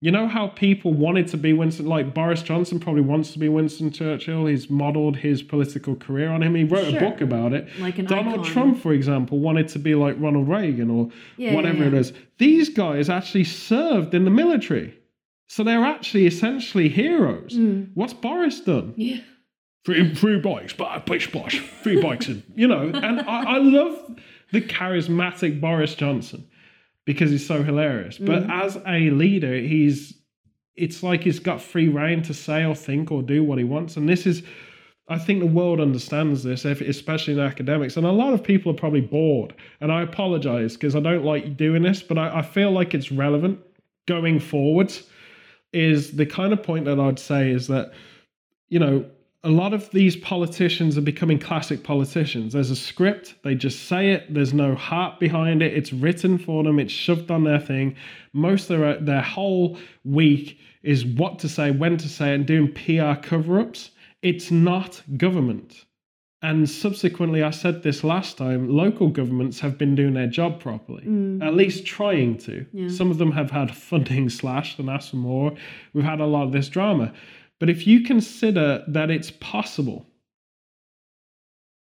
You know how people wanted to be Winston, like Boris Johnson probably wants to be Winston Churchill. He's modeled his political career on him. He wrote Sure. a book about it. Like Donald icon. Trump, for example, wanted to be like Ronald Reagan or Yeah, whatever yeah, yeah. is. These guys actually served in the military. So they're actually essentially heroes. Mm. What's Boris done? Yeah. Three, three bikes, but bish bosh, three bikes, and you know. And I, I love the charismatic Boris Johnson because he's so hilarious. But mm. as a leader, he's it's like he's got free reign to say or think or do what he wants. And this is, I think the world understands this, especially in academics. And a lot of people are probably bored. And I apologize because I don't like doing this, but I, I feel like it's relevant going forwards. Is the kind of point that I'd say is that, you know, a lot of these politicians are becoming classic politicians. There's a script, they just say it, there's no heart behind it, it's written for them, it's shoved on their thing. Most of their, their whole week is what to say, when to say, it, and doing PR cover ups. It's not government. And subsequently, I said this last time local governments have been doing their job properly, Mm. at least trying to. Yeah. Some of them have had funding slashed and asked for more. We've had a lot of this drama. But if you consider that it's possible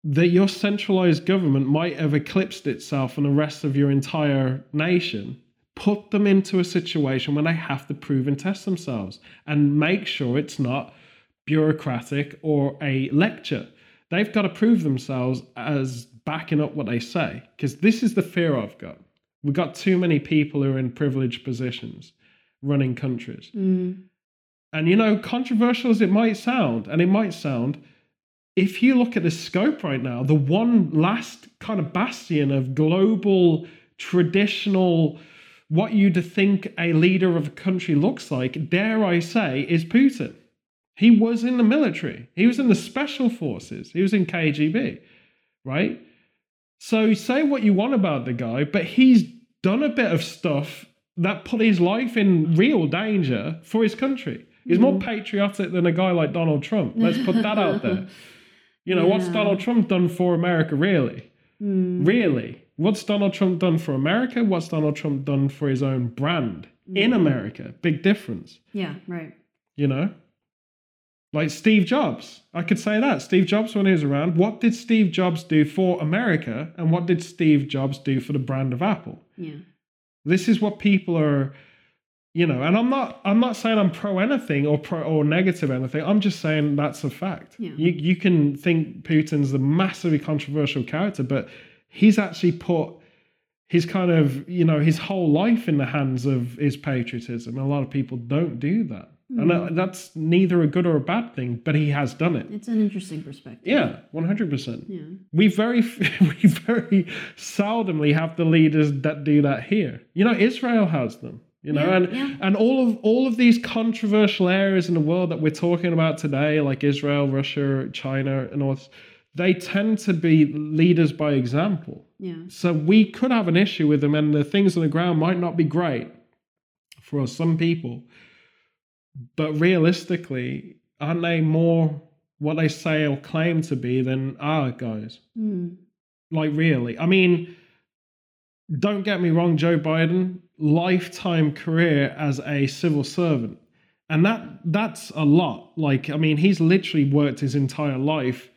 that your centralized government might have eclipsed itself and the rest of your entire nation, put them into a situation where they have to prove and test themselves and make sure it's not bureaucratic or a lecture. They've got to prove themselves as backing up what they say because this is the fear I've got. We've got too many people who are in privileged positions running countries. Mm. And you know, controversial as it might sound, and it might sound, if you look at the scope right now, the one last kind of bastion of global, traditional, what you'd think a leader of a country looks like, dare I say, is Putin. He was in the military, he was in the special forces, he was in KGB, right? So say what you want about the guy, but he's done a bit of stuff that put his life in real danger for his country. He's more Mhm. patriotic than a guy like Donald Trump. Let's put that out there. You know, what's Donald Trump done for America, really? Mm. Really? What's Donald Trump done for America? What's Donald Trump done for his own brand in Mhm. America? Big difference, Yeah, right. you know? Like Steve Jobs. I could say that. Steve Jobs, when he was around, what did Steve Jobs do for America? And what did Steve Jobs do for the brand of Apple? Yeah. This is what people are, you know, and I'm not I'm not saying I'm pro anything or pro or negative anything. I'm just saying that's a fact. Yeah. You you can think Putin's the massively controversial character, but he's actually put his kind of, you know, his whole life in the hands of his patriotism. And a lot of people don't do that. And Mm. that- that's neither a good or a bad thing, but he has done it. It's an interesting perspective. Yeah, 100%. Yeah. We very we very seldomly have the leaders that do that here. You know, Israel has them. You know, Yeah, and yeah. and all of all of these controversial areas in the world that we're talking about today, like Israel, Russia, China, and all, they tend to be leaders by example. Yeah. So we could have an issue with them, and the things on the ground might not be great for some people. But realistically, aren't they more what they say or claim to be than our guys? Mm. Like, really? I mean, don't get me wrong, Joe Biden, lifetime career as a civil servant. And that that's a lot. Like, I mean, he's literally worked his entire life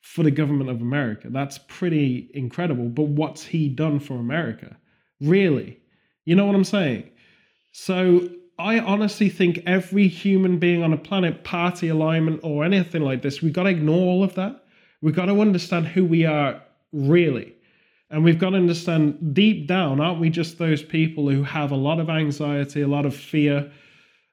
for the government of America. That's pretty incredible. But what's he done for America? Really? You know what I'm saying? So I honestly think every human being on a planet, party alignment or anything like this, we've got to ignore all of that. We've got to understand who we are really. And we've got to understand deep down, aren't we just those people who have a lot of anxiety, a lot of fear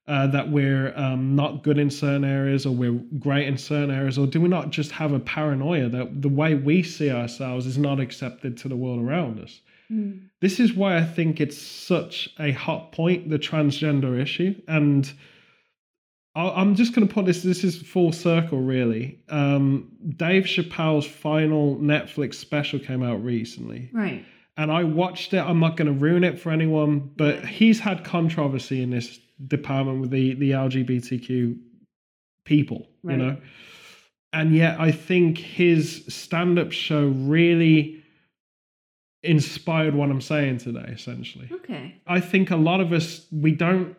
uh, that we're um, not good in certain areas or we're great in certain areas? Or do we not just have a paranoia that the way we see ourselves is not accepted to the world around us? Mm. this is why I think it's such a hot point, the transgender issue. And I'm just going to put this, this is full circle, really. Um, Dave Chappelle's final Netflix special came out recently. Right. And I watched it. I'm not going to ruin it for anyone, but he's had controversy in this department with the, the LGBTQ people, Right. you know? And yet I think his stand up show really inspired what I'm saying today, essentially. Okay. I think a lot of us, we don't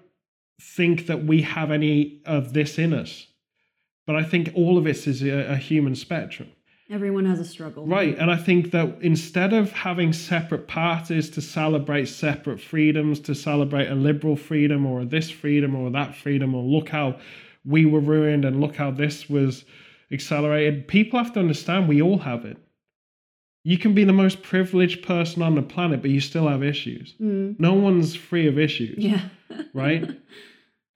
think that we have any of this in us. But I think all of this is a, a human spectrum. Everyone has a struggle. Right. And I think that instead of having separate parties to celebrate separate freedoms, to celebrate a liberal freedom or this freedom or that freedom, or look how we were ruined and look how this was accelerated, people have to understand we all have it. You can be the most privileged person on the planet, but you still have issues. Mm. No one's free of issues, Yeah. Right?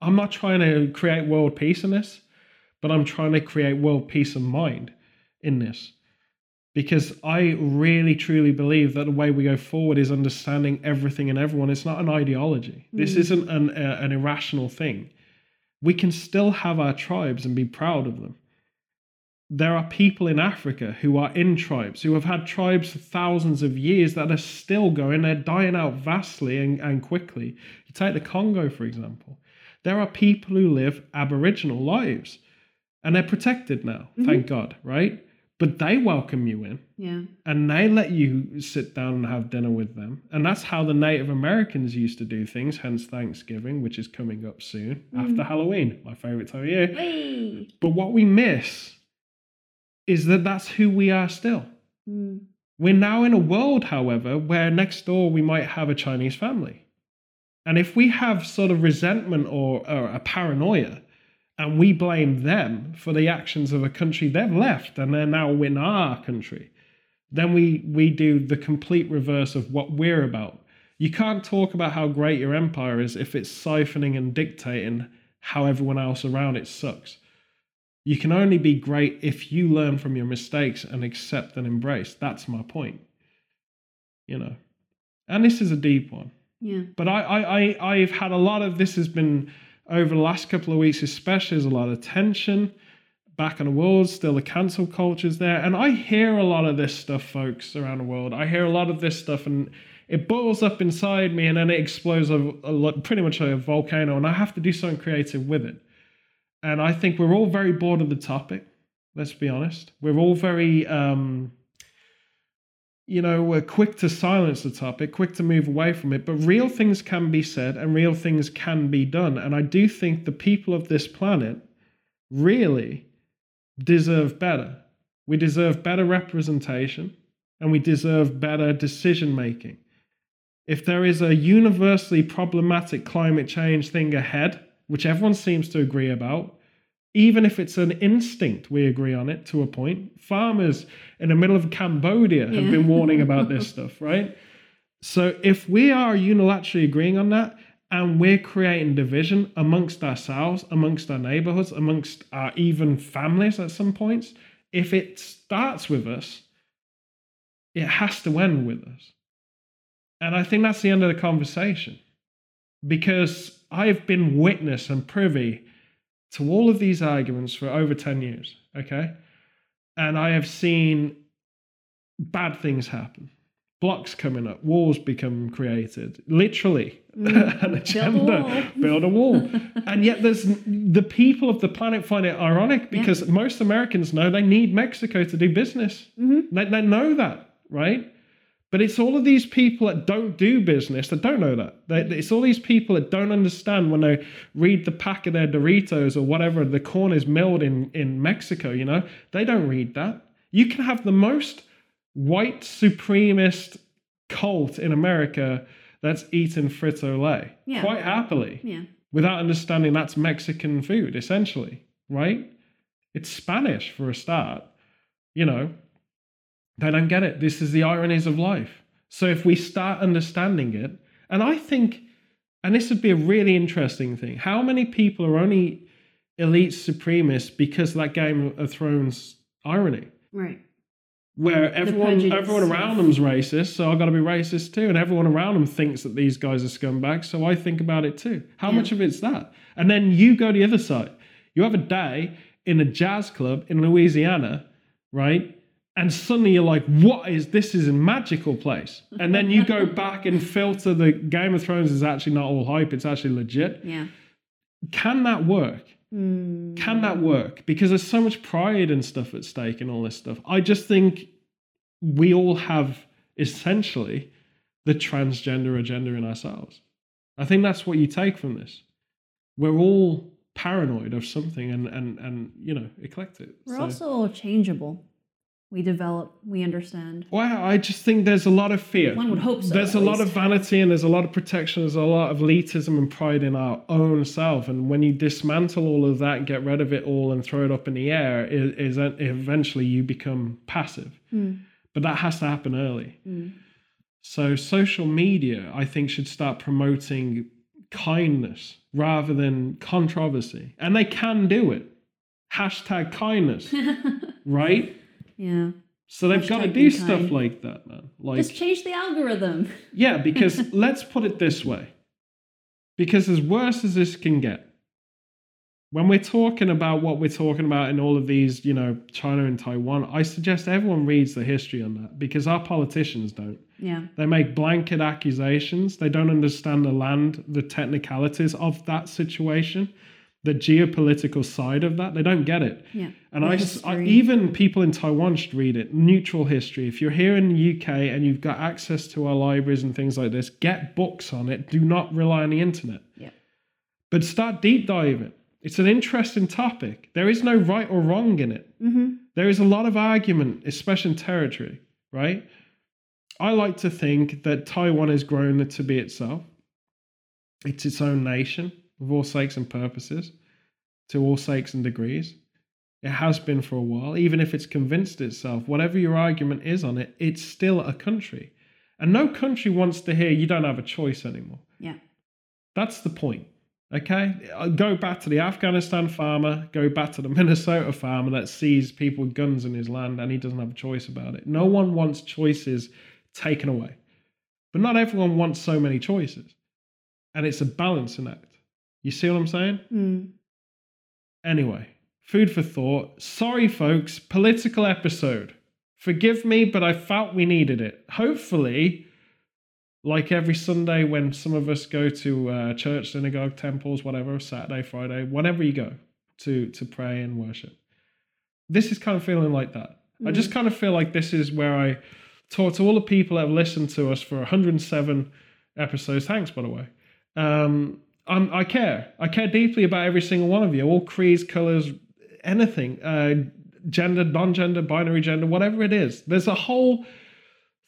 I'm not trying to create world peace in this, but I'm trying to create world peace of mind in this. Because I really truly believe that the way we go forward is understanding everything and everyone. It's not an ideology. This Mm. isn't an, uh, an irrational thing. We can still have our tribes and be proud of them. There are people in Africa who are in tribes, who have had tribes for thousands of years that are still going. They're dying out vastly and, and quickly. You take the Congo, for example. There are people who live Aboriginal lives and they're protected now, mm-hmm. thank God, right? But they welcome you in Yeah. and they let you sit down and have dinner with them. And that's how the Native Americans used to do things, hence Thanksgiving, which is coming up soon mm-hmm. after Halloween, my favorite time of year. But what we miss is that that's who we are still. Mm. We're now in a world, however, where next door we might have a Chinese family. And if we have sort of resentment or, or a paranoia, and we blame them for the actions of a country they've left and they're now in our country, then we we do the complete reverse of what we're about. You can't talk about how great your empire is if it's siphoning and dictating how everyone else around it sucks. You can only be great if you learn from your mistakes and accept and embrace. That's my point. You know. And this is a deep one. Yeah. But I, I, I I've had a lot of this has been over the last couple of weeks, especially there's a lot of tension back in the world, still the cancel culture's there. And I hear a lot of this stuff, folks, around the world. I hear a lot of this stuff and it boils up inside me and then it explodes a, a lot, pretty much like a volcano, and I have to do something creative with it. And I think we're all very bored of the topic. Let's be honest. We're all very, um, you know, we're quick to silence the topic, quick to move away from it. But real things can be said and real things can be done. And I do think the people of this planet really deserve better. We deserve better representation and we deserve better decision making. If there is a universally problematic climate change thing ahead, which everyone seems to agree about, even if it's an instinct, we agree on it to a point. Farmers in the middle of Cambodia have Yeah. been warning about this stuff, right? So if we are unilaterally agreeing on that and we're creating division amongst ourselves, amongst our neighborhoods, amongst our even families at some points, if it starts with us, it has to end with us. And I think that's the end of the conversation because I've been witness and privy to all of these arguments for over 10 years, okay? And I have seen bad things happen. Blocks coming up, walls become created, literally Mm. an agenda, wall. build a wall. and yet there's the people of the planet find it ironic because most Americans know they need Mexico to do business. Mhm. They, they know that, right? But it's all of these people that don't do business that don't know that. It's all these people that don't understand when they read the pack of their Doritos or whatever the corn is milled in in Mexico. You know, they don't read that. You can have the most white supremacist cult in America that's eating Frito Lay Yeah. quite happily Yeah. without understanding that's Mexican food, essentially, right? It's Spanish for a start. You know, they don't get it. This is the ironies of life. So if we start understanding it, and I think, and this would be a really interesting thing, how many people are only elite supremists because of that Game of Thrones irony? Right. where everyone everyone around them's racist, so I've got to be racist too, and everyone around them thinks that these guys are scumbags, so I think about it too. How Yeah. much of it's that? And then you go the other side. You have a day in a jazz club in Louisiana, right? And suddenly you're like, what is this? Is a magical place. And then you go back and filter the Game of Thrones is actually not all hype, it's actually legit. Yeah. Can that work? Mm. Can that work? Because there's so much pride and stuff at stake and all this stuff. I just think we all have essentially the transgender agenda in ourselves. I think that's what you take from this. We're all paranoid of something and and and you know eclectic. We're So- also changeable. We develop. We understand. Well, I just think there's a lot of fear. One would hope so. There's a at lot of vanity and there's a lot of protection. There's a lot of elitism and pride in our own self. And when you dismantle all of that get rid of it all and throw it up in the air, is, is eventually you become passive. Mm. But that has to happen early. Mm. So social media, I think, should start promoting kindness rather than controversy. And they can do it. Hashtag kindness, right? Yeah. So they've got to do be stuff kind. like that, man. Like Just change the algorithm. yeah, because let's put it this way. Because as worse as this can get, when we're talking about what we're talking about in all of these, you know, China and Taiwan, I suggest everyone reads the history on that because our politicians don't. Yeah. They make blanket accusations. They don't understand the land, the technicalities of that situation, the geopolitical side of that. They don't get it. Yeah. And I, I, s- I- history. even people in Taiwan should read it. Neutral history. If you're here in the UK and you've got access to our libraries and things like this, get books on it. Do not rely on the internet. Yeah. But start deep diving. It's an interesting topic. There is no right or wrong in it. Mm-hmm. There is a lot of argument, especially in territory, right? I like to think that Taiwan has grown to be itself. It's its own nation of all sakes and purposes, to all sakes and degrees. It has been for a while, even if it's convinced itself, whatever your argument is on it, it's still a country. And no country wants to hear you don't have a choice anymore. Yeah. That's the point. Okay? Uh, Go back to the Afghanistan farmer, go back to the Minnesota farmer that sees people with guns in his land and he doesn't have a choice about it. No one wants choices taken away. But not everyone wants so many choices. And it's a balancing act. You see what I'm saying? Mm. Anyway, food for thought. Sorry, folks, political episode. Forgive me, but I felt we needed it. Hopefully, like every Sunday when some of us go to uh, church, synagogue, temples, whatever, Saturday, Friday, whenever you go to to pray and worship. This is kind of feeling like that. I just kind of feel like this is where I talk to all the people that have listened to us for 107 episodes. Thanks, by the way. Um, I'm, I care. I care deeply about every single one of you, all creeds, colors, anything, uh, gender, non-gender, binary gender, whatever it is. There's a whole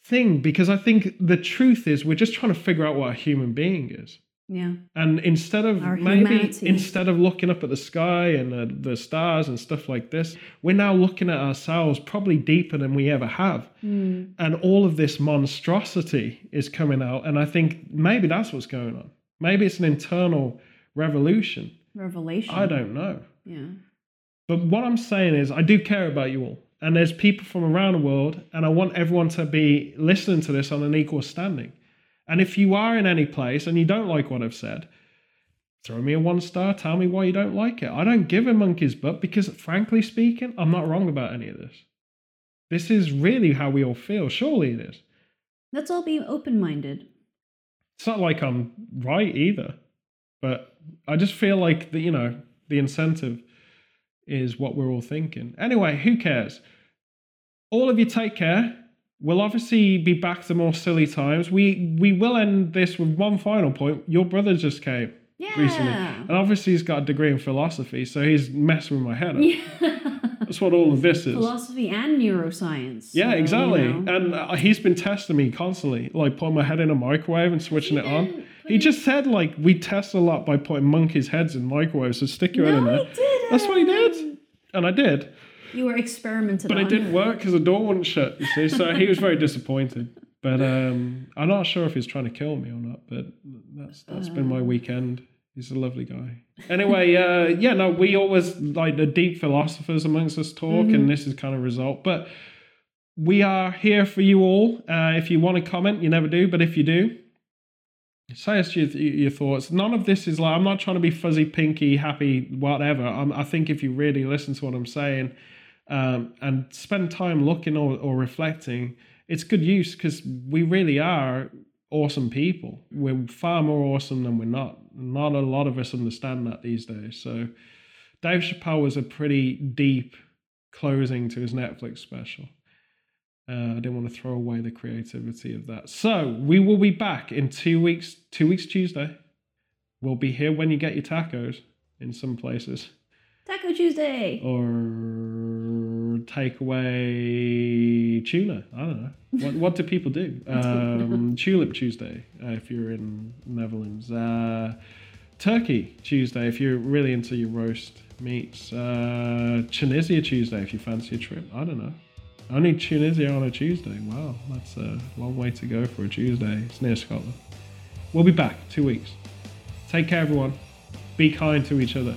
thing because I think the truth is we're just trying to figure out what a human being is. Yeah. And instead of Our maybe humanity. instead of looking up at the sky and the, the stars and stuff like this, we're now looking at ourselves probably deeper than we ever have. Mm. And all of this monstrosity is coming out. And I think maybe that's what's going on. Maybe it's an internal revolution. Revelation. I don't know. Yeah. But what I'm saying is, I do care about you all. And there's people from around the world, and I want everyone to be listening to this on an equal standing. And if you are in any place and you don't like what I've said, throw me a one star, tell me why you don't like it. I don't give a monkey's butt because, frankly speaking, I'm not wrong about any of this. This is really how we all feel. Surely it is. Let's all be open minded. It's not like I'm right either, but I just feel like the you know the incentive is what we're all thinking. Anyway, who cares? All of you take care. We'll obviously be back to more silly times. We we will end this with one final point. Your brother just came Yeah. recently, and obviously he's got a degree in philosophy, so he's messing with my head. Up. Yeah. That's what all of this is. Philosophy and neuroscience. Yeah, so, exactly. you know. And uh, he's been testing me constantly, like putting my head in a microwave and switching it on. He just said like we test a lot by putting monkeys' heads in microwaves, so stick your head in there. he didn't. That's what he did, and I did, You were experimenting. but on. it didn't work because the door wouldn't shut. You see, so he was very disappointed. But um, I'm not sure if he's trying to kill me or not. But that's that's been Uh. my weekend. He's a lovely guy. Anyway, uh, yeah, no, we always like the deep philosophers amongst us talk, Mhm. and this is kind of result. But we are here for you all. Uh, if you want to comment, you never do, but if you do, say us your, your thoughts. None of this is like I'm not trying to be fuzzy, pinky, happy, whatever. I'm, I think if you really listen to what I'm saying um, and spend time looking or, or reflecting, it's good use because we really are awesome people. We're far more awesome than we're not. Not a lot of us understand that these days. So Dave Chappelle was a pretty deep closing to his Netflix special. Uh, I didn't want to throw away the creativity of that. So we will be back in two weeks. Two weeks Tuesday. We'll be here when you get your tacos in some places, Taco Tuesday. or takeaway tuna. I don't know. What what do people do? Um, Tulip Tuesday uh, if you're in Netherlands. Uh, Turkey Tuesday if you're really into your roast meats. Uh, Tunisia Tuesday if you fancy a trip. I don't know. Only Tunisia on a Tuesday. Wow, that's a long way to go for a Tuesday. It's near Scotland. We'll be back two weeks. Take care, everyone. Be kind to each other.